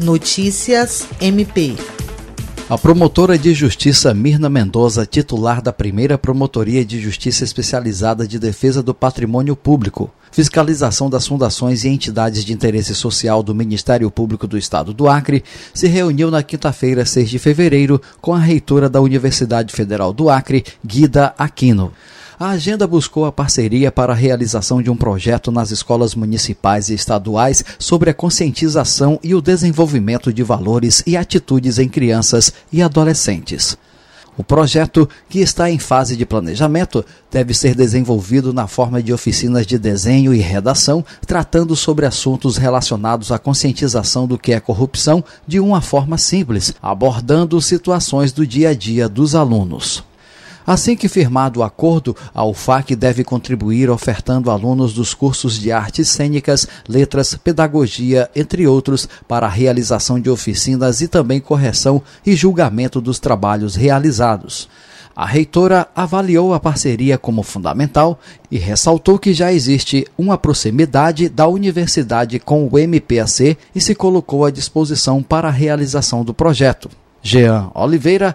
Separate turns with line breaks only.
Notícias MP.
A promotora de justiça Mirna Mendoza, titular da primeira Promotoria de Justiça Especializada de Defesa do Patrimônio Público, fiscalização das fundações e entidades de interesse social do Ministério Público do Estado do Acre, se reuniu na quinta-feira, 6 de fevereiro, com a reitora da Universidade Federal do Acre, Guida Aquino. A agenda buscou a parceria para a realização de um projeto nas escolas municipais e estaduais sobre a conscientização e o desenvolvimento de valores e atitudes em crianças e adolescentes. O projeto, que está em fase de planejamento, deve ser desenvolvido na forma de oficinas de desenho e redação, tratando sobre assuntos relacionados à conscientização do que é corrupção de uma forma simples, abordando situações do dia a dia dos alunos. Assim que firmado o acordo, a UFAC deve contribuir ofertando alunos dos cursos de artes cênicas, letras, pedagogia, entre outros, para a realização de oficinas e também correção e julgamento dos trabalhos realizados. A reitora avaliou a parceria como fundamental e ressaltou que já existe uma proximidade da universidade com o MPAC e se colocou à disposição para a realização do projeto. Jean Oliveira,